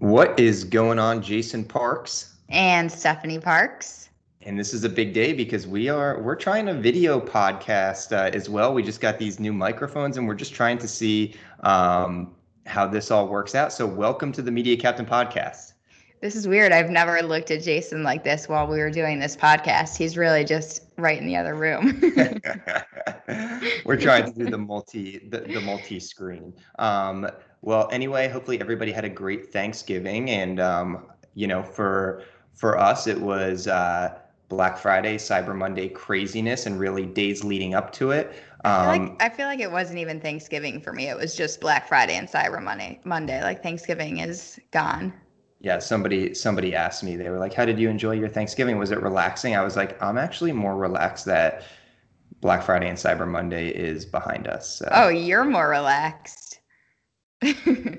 What is going on, Jason Parks? And Stephanie Parks. And this is a big day because we are we're trying a video podcast uh, as well. We just got these new microphones, and we're just trying to see um, how this all works out. So, welcome to the Media Captain podcast. This is weird. I've never looked at Jason like this while we were doing this podcast. He's really just right in the other room. we're trying to do the multi the, the multi screen. Um, well, anyway, hopefully everybody had a great Thanksgiving, and um, you know, for for us, it was uh, Black Friday, Cyber Monday craziness, and really days leading up to it. Um, I, feel like, um, I feel like it wasn't even Thanksgiving for me. It was just Black Friday and Cyber Monday. Monday, like Thanksgiving is gone. Yeah, somebody somebody asked me. They were like, "How did you enjoy your Thanksgiving? Was it relaxing?" I was like, "I'm actually more relaxed that Black Friday and Cyber Monday is behind us." So. Oh, you're more relaxed.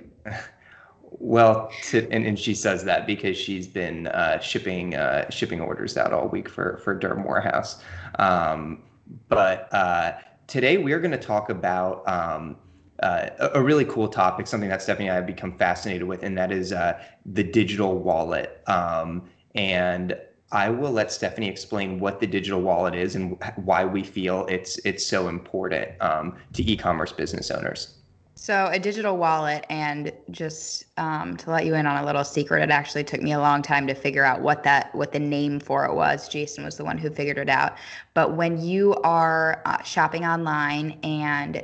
well, to, and, and she says that because she's been uh, shipping uh, shipping orders out all week for for Derm Warehouse. Um, but uh, today we are going to talk about um, uh, a, a, really cool topic, something that Stephanie and I have become fascinated with, and that is uh, the digital wallet. Um, and I will let Stephanie explain what the digital wallet is and why we feel it's it's so important um, to e-commerce business owners. So, a digital wallet, and just um, to let you in on a little secret, it actually took me a long time to figure out what that what the name for it was. Jason was the one who figured it out. But when you are uh, shopping online, and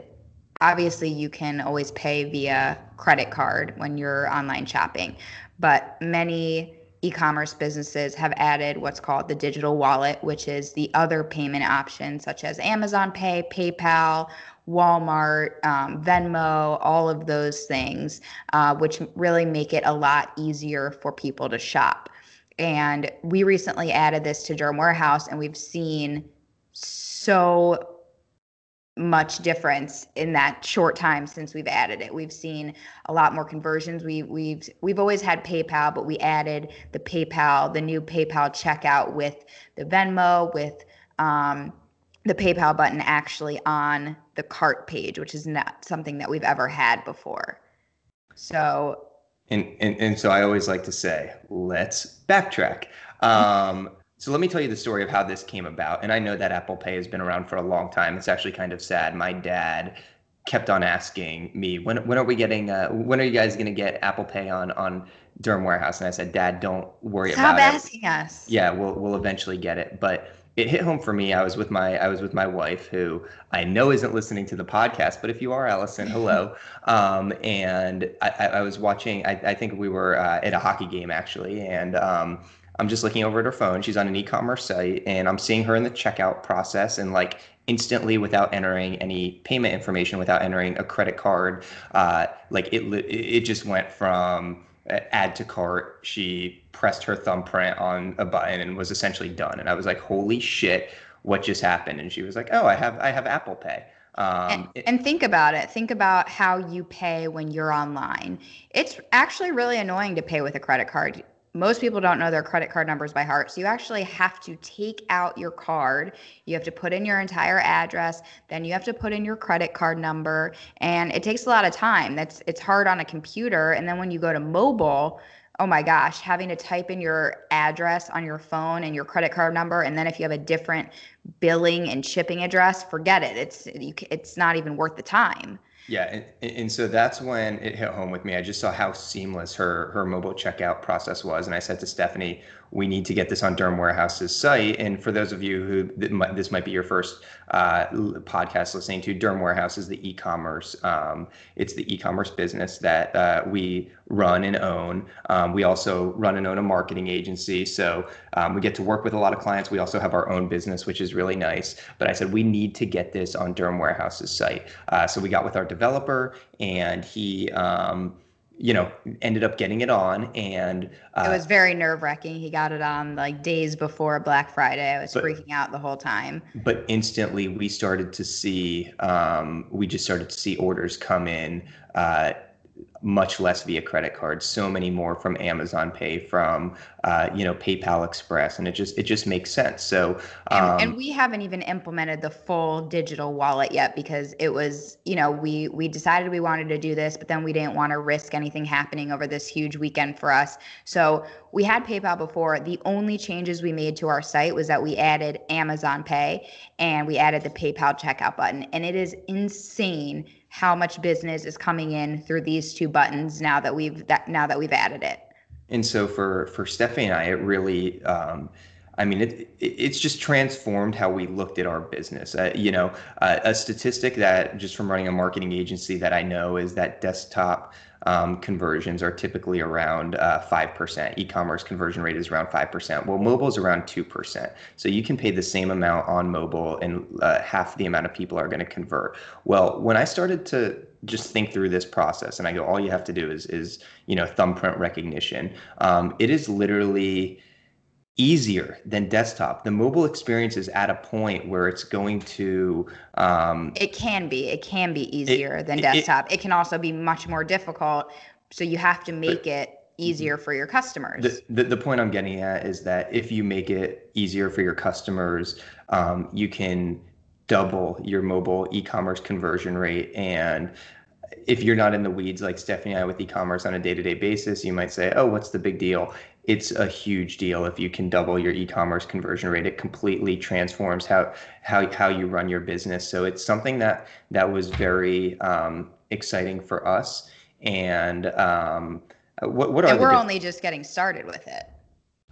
obviously you can always pay via credit card when you're online shopping, but many e-commerce businesses have added what's called the digital wallet, which is the other payment options such as Amazon Pay, PayPal Walmart, um, Venmo, all of those things, uh, which really make it a lot easier for people to shop. And we recently added this to Derm Warehouse, and we've seen so much difference in that short time since we've added it. We've seen a lot more conversions. We we've we've always had PayPal, but we added the PayPal, the new PayPal checkout with the Venmo, with um, the PayPal button actually on the cart page, which is not something that we've ever had before. So, and and, and so I always like to say, let's backtrack. Um, so let me tell you the story of how this came about. And I know that Apple Pay has been around for a long time. It's actually kind of sad. My dad kept on asking me, when when are we getting? Uh, when are you guys going to get Apple Pay on on Derm Warehouse? And I said, Dad, don't worry Stop about asking it. us. Yeah, we'll we'll eventually get it, but it hit home for me. I was with my I was with my wife, who I know isn't listening to the podcast, but if you are, Allison, hello. Um, and I, I, was watching. I, I think we were uh, at a hockey game actually, and um, I'm just looking over at her phone. She's on an e-commerce site, and I'm seeing her in the checkout process, and like instantly without entering any payment information, without entering a credit card, uh, like it it just went from add to cart. She pressed her thumbprint on a button and was essentially done. And I was like, holy shit, what just happened? And she was like, oh, I have I have Apple Pay. Um, and, and, think about it. Think about how you pay when you're online. It's actually really annoying to pay with a credit card most people don't know their credit card numbers by heart. So you actually have to take out your card. You have to put in your entire address, then you have to put in your credit card number, and it takes a lot of time. That's it's hard on a computer, and then when you go to mobile, oh my gosh, having to type in your address on your phone and your credit card number, and then if you have a different billing and shipping address, forget it. It's you, it's not even worth the time. Yeah, and, and so that's when it hit home with me. I just saw how seamless her her mobile checkout process was, and I said to Stephanie, we need to get this on Derm Warehouse's site. And for those of you who this might be your first uh, podcast listening to, Derm Warehouse is the e-commerce. Um, it's the e-commerce business that uh, we run and own. Um, we also run and own a marketing agency, so um, we get to work with a lot of clients. We also have our own business, which is really nice. But I said we need to get this on Derm Warehouse's site. Uh, so we got with our developer, and he um, you know, ended up getting it on, and uh, it was very nerve wracking. He got it on like days before Black Friday. I was but, freaking out the whole time. But instantly, we started to see, um, we just started to see orders come in. Uh, much less via credit card, so many more from Amazon Pay, from uh, you know PayPal Express, and it just it just makes sense. So um, and, and, we haven't even implemented the full digital wallet yet because it was you know we we decided we wanted to do this, but then we didn't want to risk anything happening over this huge weekend for us. So we had PayPal before. The only changes we made to our site was that we added Amazon Pay and we added the PayPal checkout button, and it is insane how much business is coming in through these two buttons now that we've that now that we've added it. And so for for Stephanie and I, it really. Um, I mean, it, it, it's just transformed how we looked at our business. Uh, you know, uh, a statistic that just from running a marketing agency that I know is that desktop um, conversions are typically around uh, 5%. E-commerce conversion rate is around 5%. Well, mobile is around 2%. So you can pay the same amount on mobile and uh, half the amount of people are going to convert. Well, when I started to just think through this process and I go, all you have to do is, is you know, thumbprint recognition. Um, it is literally easier than desktop. The mobile experience is at a point where it's going to. Um, it can be. It can be easier it, than desktop. It, it, can also be much more difficult. So you have to make it easier for your customers. The, the, the, point I'm getting at is that if you make it easier for your customers, um, you can double your mobile e-commerce conversion rate and if you're not in the weeds like Stephanie and I with e-commerce on a day-to-day basis, you might say, "Oh, what's the big deal?" It's a huge deal if you can double your e-commerce conversion rate. It completely transforms how how how you run your business. So it's something that that was very um, exciting for us. And um, what what are and we're only just getting started with it.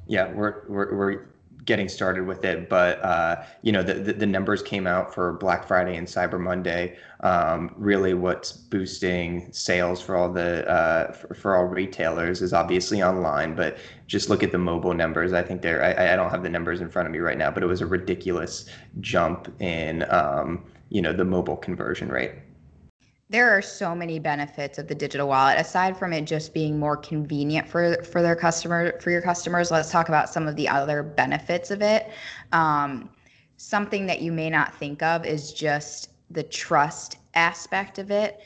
Yeah, we're we're we're getting started with it, but uh, you know the, the, the numbers came out for Black Friday and Cyber Monday. Um, really, what's boosting sales for all the uh, for, for, all retailers is obviously online, but just look at the mobile numbers. I think they're I, I don't have the numbers in front of me right now, but it was a ridiculous jump in um, you know the mobile conversion rate there are so many benefits of the digital wallet aside from it just being more convenient for for their customer for your customers let's talk about some of the other benefits of it. Um, something that you may not think of is just the trust aspect of it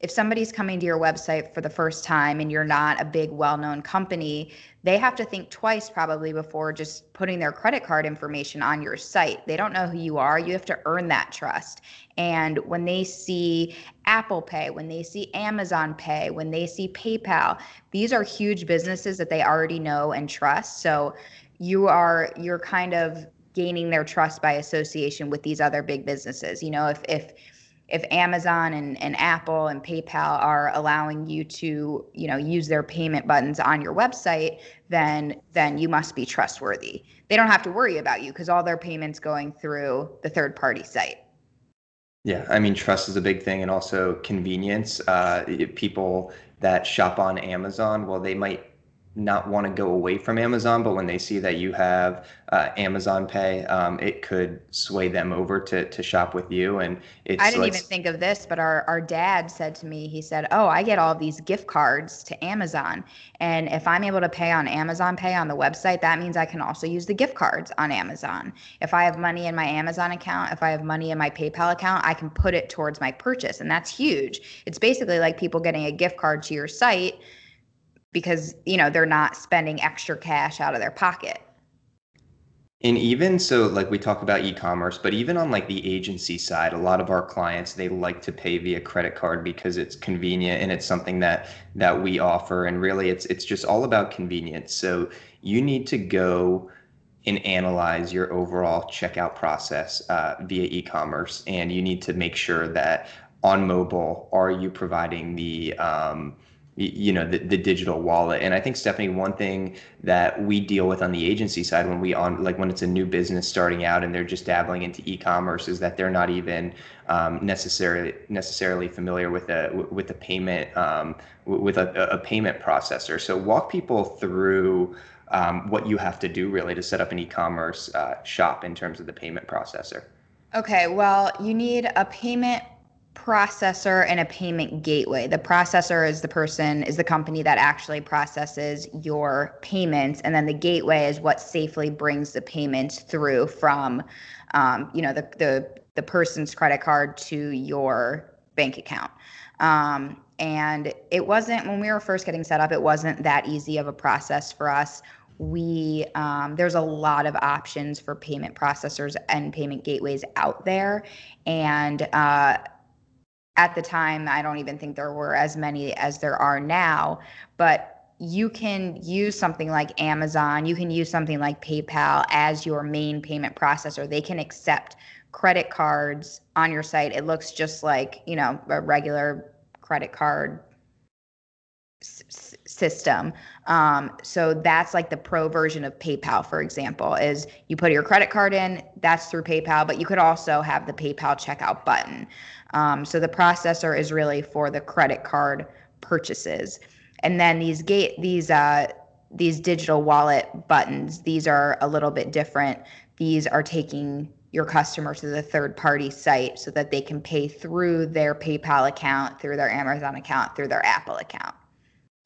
if somebody's coming to your website for the first time and you're not a big well-known company they have to think twice probably before just putting their credit card information on your site. They don't know who you are. You have to earn that trust. And when they see apple pay when they see amazon pay when they see paypal these are huge businesses that they already know and trust. So you are you're kind of gaining their trust by association with these other big businesses. You know if if if Amazon and, and Apple and PayPal are allowing you to, you know, use their payment buttons on your website, then then you must be trustworthy. They don't have to worry about you because all their payments going through the third party site. Yeah, I mean, trust is a big thing, and also convenience. Uh, people that shop on Amazon, well, they might not want to go away from Amazon, but when they see that you have uh, Amazon Pay, um, it could sway them over to to shop with you. And it's I didn't even think of this, but our our dad said to me, he said, "Oh, I get all these gift cards to Amazon, and if I'm able to pay on Amazon Pay on the website, that means I can also use the gift cards on Amazon. If I have money in my Amazon account, if I have money in my PayPal account, I can put it towards my purchase, and that's huge. It's basically like people getting a gift card to your site." Because you know they're not spending extra cash out of their pocket. And even so like we talk about e-commerce but even on like the agency side a lot of our clients they like to pay via credit card because it's convenient and it's something that that we offer. And really it's it's just all about convenience. So you need to go and analyze your overall checkout process uh, via e-commerce. And you need to make sure that on mobile are you providing the um, you know the, the digital wallet. And i think stephanie one thing that we deal with on the agency side when we on like when it's a new business starting out and they're just dabbling into e-commerce is that they're not even um, necessarily necessarily familiar with a with a payment um, with a, a payment processor. So walk people through um, what you have to do really to set up an e-commerce uh, shop in terms of the payment processor. Okay well you need a payment processor and a payment gateway. The processor is the person, is the company that actually processes your payments, and then the gateway is what safely brings the payments through from, um, you know, the the the person's credit card to your bank account. Um, and it wasn't when we were first getting set up. It wasn't that easy of a process for us. We um, there's a lot of options for payment processors and payment gateways out there, and uh, at the time, I don't even think there were as many as there are now. But you can use something like Amazon, you can use something like PayPal as your main payment processor. They can accept credit cards on your site. It looks just like, you know, a regular credit card s- system. Um, so that's like the pro version of PayPal, for example, is you put your credit card in, that's through PayPal, but you could also have the PayPal checkout button. Um, so the processor is really for the credit card purchases and then these gate these uh these digital wallet buttons these are a little bit different these are taking your customer to the third party site so that they can pay through their PayPal account, through their Amazon account, through their Apple account.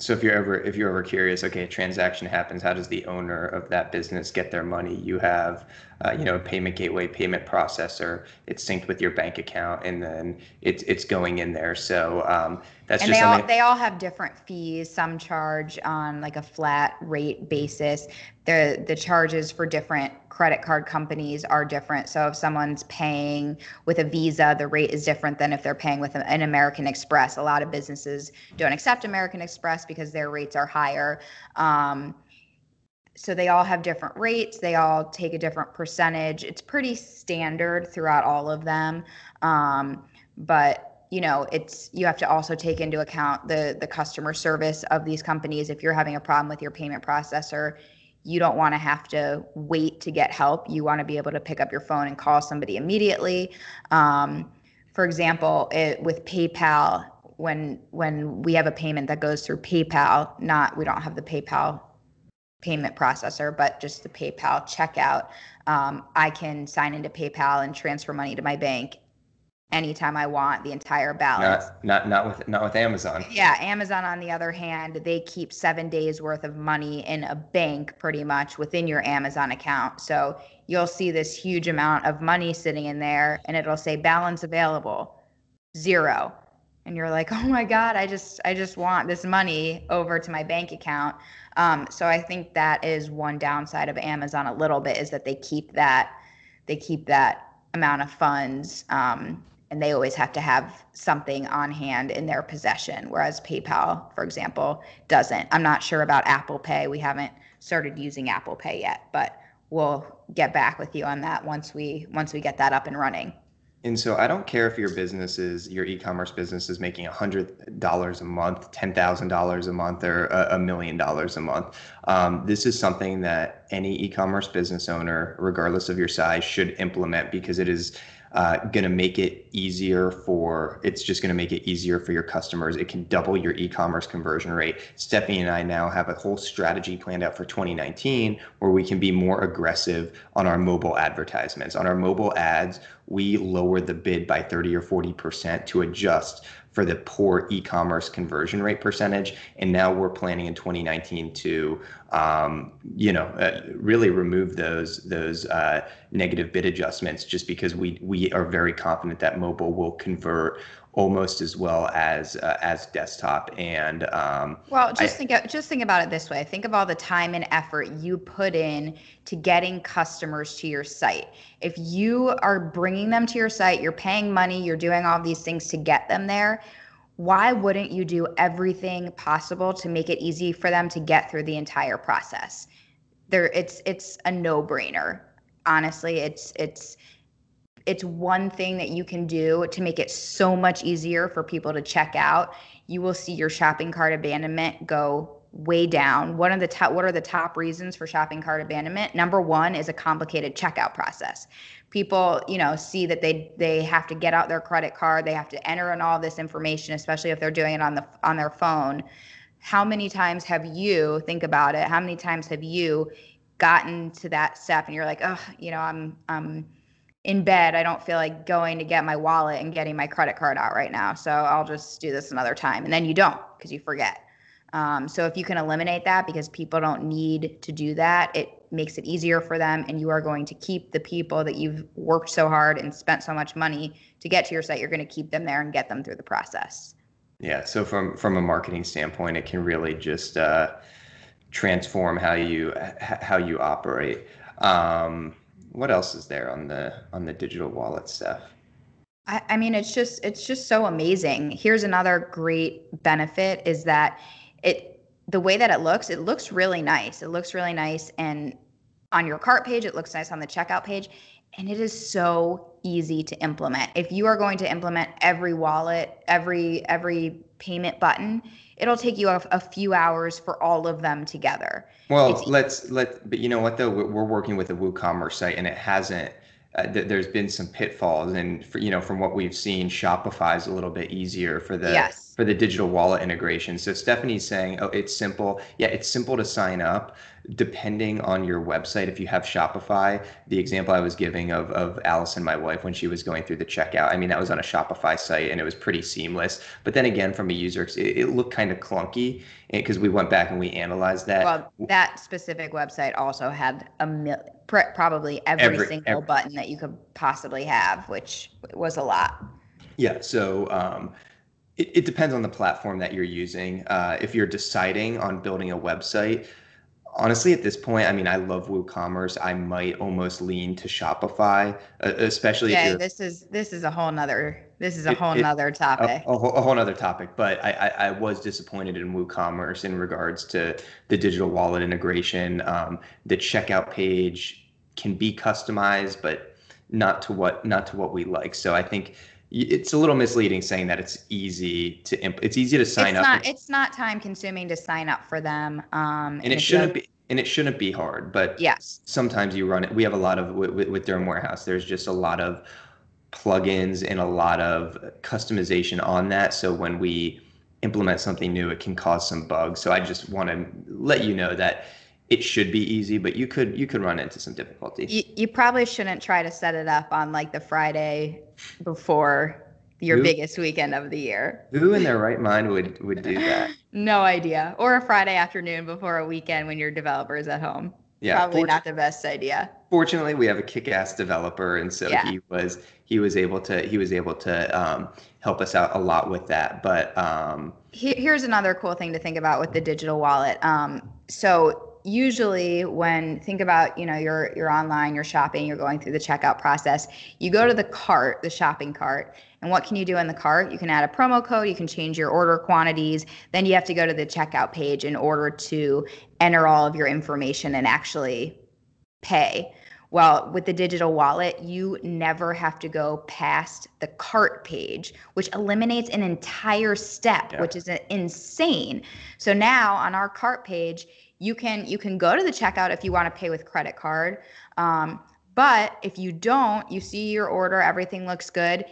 So if you're ever if you're ever curious, okay, a transaction happens. How does the owner of that business get their money? You have, uh, you know, a payment gateway, payment processor. It's synced with your bank account, and then it's it's going in there. So um, that's and they all, they all have different fees. Some charge on like a flat rate basis. The the charges for different credit card companies are different. So if someone's paying with a Visa, the rate is different than if they're paying with an American Express. A lot of businesses don't accept American Express because their rates are higher. Um, so they all have different rates. They all take a different percentage. It's pretty standard throughout all of them. Um, but you know it's you have to also take into account the the customer service of these companies. If you're having a problem with your payment processor you don't want to have to wait to get help. You want to be able to pick up your phone and call somebody immediately. Um, for example it, with paypal when when we have a payment that goes through paypal not we don't have the paypal payment processor but just the paypal checkout um, i can sign into paypal and transfer money to my bank anytime I want the entire balance. Not, not not with not with Amazon. Yeah, Amazon on the other hand, they keep 7 days worth of money in a bank pretty much within your Amazon account. So you'll see this huge amount of money sitting in there and it'll say balance available 0. And you're like, "Oh my god, I just I just want this money over to my bank account." Um, so I think that is one downside of Amazon a little bit is that they keep that they keep that amount of funds um, and they always have to have something on hand in their possession whereas paypal for example doesn't. I'm not sure about apple pay. We haven't started using apple pay yet but we'll get back with you on that once we once we get that up and running. And so I don't care if your business is your e-commerce business is making hundred dollars a month, ten thousand dollars a month, or a, million dollars a month. Um, this is something that any e-commerce business owner, regardless of your size, should implement because it is uh, going to make it easier for it's just going to make it easier for your customers. It can double your e-commerce conversion rate. Stephanie and i now have a whole strategy planned out for 2019 where we can be more aggressive on our mobile advertisements. On our mobile ads we lower the bid by 30 or 40 percent to adjust for the poor e-commerce conversion rate percentage. And now we're planning in 2019 to, um, you know, uh, really remove those those uh, negative bid adjustments, just because we we are very confident that mobile will convert almost as well as uh, as desktop. And um, well just I, think just think about it this way. Think of all the time and effort you put in to getting customers to your site. If you are bringing them to your site you're paying money you're doing all these things to get them there why wouldn't you do everything possible to make it easy for them to get through the entire process? There it's it's a no-brainer. Honestly it's it's it's one thing that you can do to make it so much easier for people to check out. You will see your shopping cart abandonment go way down. One of the top what are the top reasons for shopping cart abandonment? Number 1 is a complicated checkout process. People, you know, see that they they have to get out their credit card, they have to enter in all this information, especially if they're doing it on the on their phone. How many times have you think about it? How many times have you gotten to that step and you're like, "Oh, you know, I'm I'm in bed, I don't feel like going to get my wallet and getting my credit card out right now. So I'll just do this another time. And then you don't because you forget. Um, so if you can eliminate that because people don't need to do that, it makes it easier for them. And you are going to keep the people that you've worked so hard and spent so much money to get to your site. You're going to keep them there and get them through the process. Yeah. So from from a marketing standpoint, it can really just uh, transform how you how you operate. Um, what else is there on the on the digital wallet stuff? I, I mean, it's just it's just so amazing. Here's another great benefit is that it the way that it looks, it looks really nice. It looks really nice, and on your cart page, it looks nice on the checkout page, and it is so easy to implement. If you are going to implement every wallet, every every payment button, it'll take you a, a few hours for all of them together. Well, it's, let's let but you know what though, we're working with a WooCommerce site, and it hasn't uh, th- there's been some pitfalls and for, you know from what we've seen shopify is a little bit easier for the yes. For the digital wallet integration so stephanie's saying oh it's simple yeah it's simple to sign up depending on your website if you have shopify the example i was giving of, of allison my wife when she was going through the checkout i mean that was on a shopify site and it was pretty seamless but then again from a user it, it looked kind of clunky because we went back and we analyzed that well that specific website also had a million probably every, every single every. button that you could possibly have, which was a lot. Yeah. So um, it, it, depends on the platform that you're using. Uh, if you're deciding on building a website, honestly, at this point, I mean, I love WooCommerce. I might almost lean to Shopify, uh, especially. Yeah, this is this is a whole nother this is a it, whole it, nother topic. A, a, whole, a whole nother topic. But I, I, I, was disappointed in WooCommerce in regards to the digital wallet integration. Um, the checkout page can be customized, but not to what not to what we like. So I think it's a little misleading saying that it's easy to imp- it's easy to sign it's up. Not, it's not time consuming to sign up for them. Um, and, and it shouldn't be and it shouldn't be hard. But yes, sometimes you run it. We have a lot of with, with Derm Warehouse. There's just a lot of plugins and a lot of customization on that. So when we implement something new, it can cause some bugs. So I just want to let you know that it should be easy, but you could you could run into some difficulty. You, you probably shouldn't try to set it up on like the Friday before your who, biggest weekend of the year. Who in their right mind would would do that? no idea. Or a Friday afternoon before a weekend when your developer is at home. Yeah, probably not the best idea. Fortunately, we have a kick-ass developer, and so yeah. he was he was able to he was able to um, help us out a lot with that. But um, here's another cool thing to think about with the digital wallet. Um, so usually when think about you know you're you're online you're shopping you're going through the checkout process you go to the cart the shopping cart and what can you do in the cart you can add a promo code you can change your order quantities then you have to go to the checkout page in order to enter all of your information and actually pay well, with the digital wallet, you never have to go past the cart page, which eliminates an entire step, yeah. which is insane. So now on our cart page, you can you can go to the checkout if you want to pay with credit card um, but if you don't you see your order everything looks good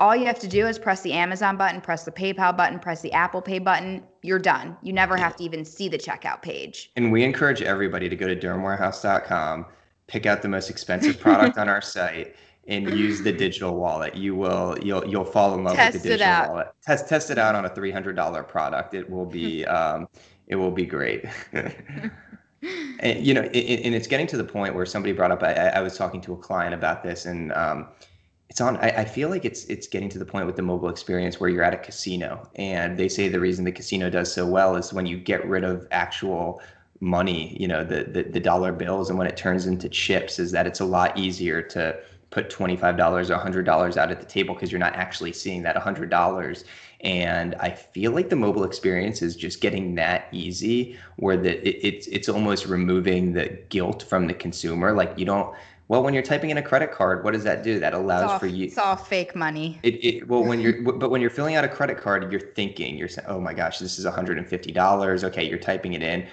all you have to do is press the amazon button press the paypal button press the apple pay button you're done you never have to even see the checkout page and we encourage everybody to go to dermwarehouse.com pick out the most expensive product on our site and use the digital wallet. You will you'll you'll fall in love test with the digital wallet. Test test it out on a three hundred dollar product. It will be um, it will be great. and, you know, it, and it's getting to the point where somebody brought up. I, I was talking to a client about this, and um, it's on. I, I, feel like it's it's getting to the point with the mobile experience where you're at a casino, and they say the reason the casino does so well is when you get rid of actual money, you know, the, the the dollar bills, and when it turns into chips, is that it's a lot easier to put $25 or $100 out at the table because you're not actually seeing that $100 and i feel like the mobile experience is just getting that easy where that it, it's it's almost removing the guilt from the consumer. Like you don't well when you're typing in a credit card what does that do? That allows all, for you it's all fake money. It, it well when you're but when you're filling out a credit card you're thinking you're saying oh my gosh this is $150 okay you're typing it in.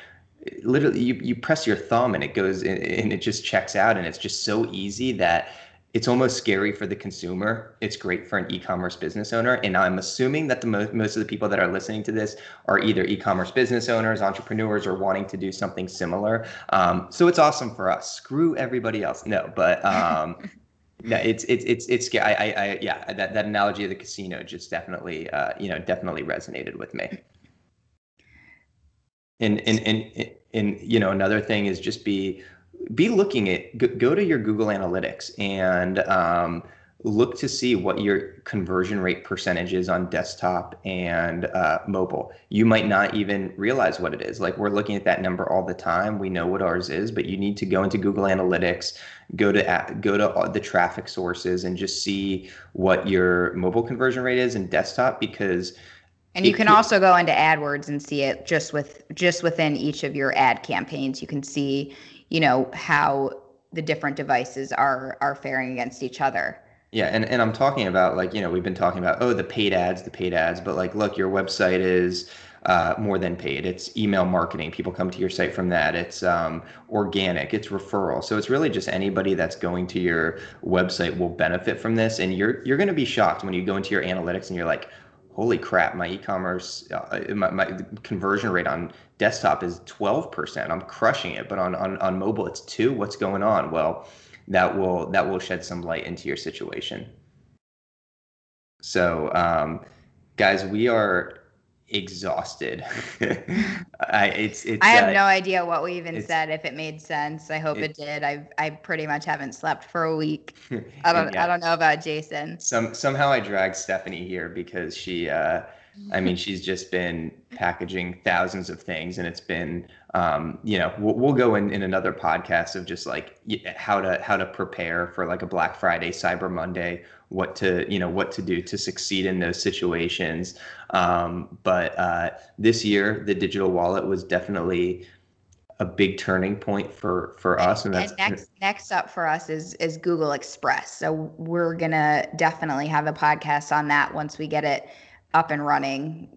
Literally you, you press your thumb and it goes and it just checks out and it's just so easy that it's almost scary for the consumer. It's great for an e-commerce business owner, and I'm assuming that the mo- most of the people that are listening to this are either e-commerce business owners, entrepreneurs, or wanting to do something similar. Um, so it's awesome for us. Screw everybody else. No, but um, no, it's it's it's it's scary. I, I, I, yeah, that that analogy of the casino just definitely uh, you know definitely resonated with me. And and and and you know another thing is just be be looking at go, to your Google Analytics and um, look to see what your conversion rate percentage is on desktop and uh, mobile. You might not even realize what it is. Like we're looking at that number all the time. We know what ours is, but you need to go into Google Analytics, go to go to the traffic sources, and just see what your mobile conversion rate is and desktop because. And you can also go into AdWords and see it just with just within each of your ad campaigns. You can see, you know, how the different devices are are faring against each other. Yeah, and, and I'm talking about like, you know, we've been talking about, oh, the paid ads, the paid ads, but like, look, your website is uh, more than paid. It's email marketing. People come to your site from that. It's um, organic. It's referral. So it's really just anybody that's going to your website will benefit from this. And you're you're going to be shocked when you go into your analytics and you're like, holy crap, my e-commerce, uh, my, my conversion rate on desktop is 12%. I'm crushing it, but on on on mobile it's two. What's going on? Well that will that will shed some light into your situation. So, um, guys, we are exhausted. I it's it's. I have uh, no idea what we even said. If it made sense, I hope it, it, did. I I pretty much haven't slept for a week. I don't yeah. I don't know about Jason. Some somehow I dragged Stephanie here because she. Uh, I mean, she's just been packaging thousands of things, and it's been, um, you know, we'll, we'll go in, in another podcast of just like how to how to prepare for like a Black Friday, Cyber Monday, what to you know what to do to succeed in those situations. Um, but uh, this year, the digital wallet was definitely a big turning point for for us and that's and next next up for us is is google express so we're gonna definitely have a podcast on that once we get it up and running.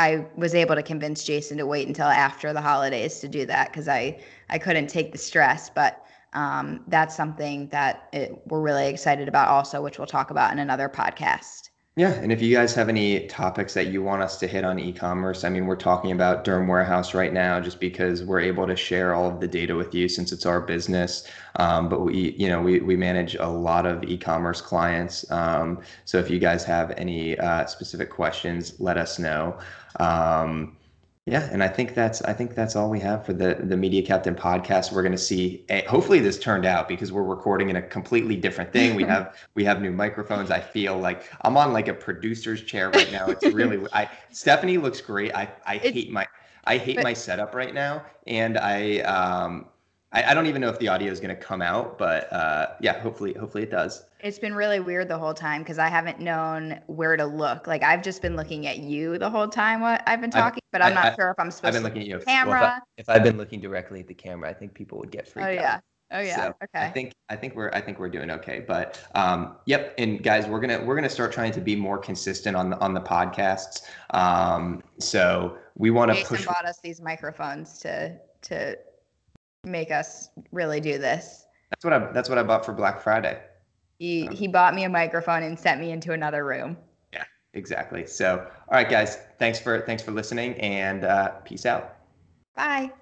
I was able to convince Jason to wait until after the holidays to do that because I I couldn't take the stress. But um, that's something that it, we're really excited about also, which we'll talk about in another podcast. Yeah, and if you guys have any topics that you want us to hit on e-commerce, I mean, we're talking about Derm Warehouse right now, just because we're able to share all of the data with you since it's our business. Um, but we, you know, we we manage a lot of e-commerce clients. Um, so if you guys have any uh, specific questions, let us know. Um, yeah, and I think that's I think that's all we have for the the Media Captain podcast. We're going to see. A, hopefully, this turned out because we're recording in a completely different thing. We have we have new microphones. I feel like I'm on like a producer's chair right now. It's really I Stephanie looks great. I I hate my I hate my setup right now, and I um I, I don't even know if the audio is going to come out, but uh, yeah, hopefully, hopefully it does. It's been really weird the whole time because I haven't known where to look. Like I've just been looking at you the whole time. What I've been talking, I, but I'm I, not sure if I'm supposed. I've been looking at you. Camera. Well, if, I, have been looking directly at the camera, I think people would get freaked oh, out. Oh yeah. Oh yeah. So okay. I think I think we're I think we're doing okay. But um, yep. And guys, we're gonna we're gonna start trying to be more consistent on the on the podcasts. Um, so we want to push. bought us these microphones to to make us really do this. That's what I that's what I bought for Black Friday. He um, he bought me a microphone and sent me into another room. Yeah, exactly. So, all right, guys, thanks for thanks for listening and uh, peace out. Bye.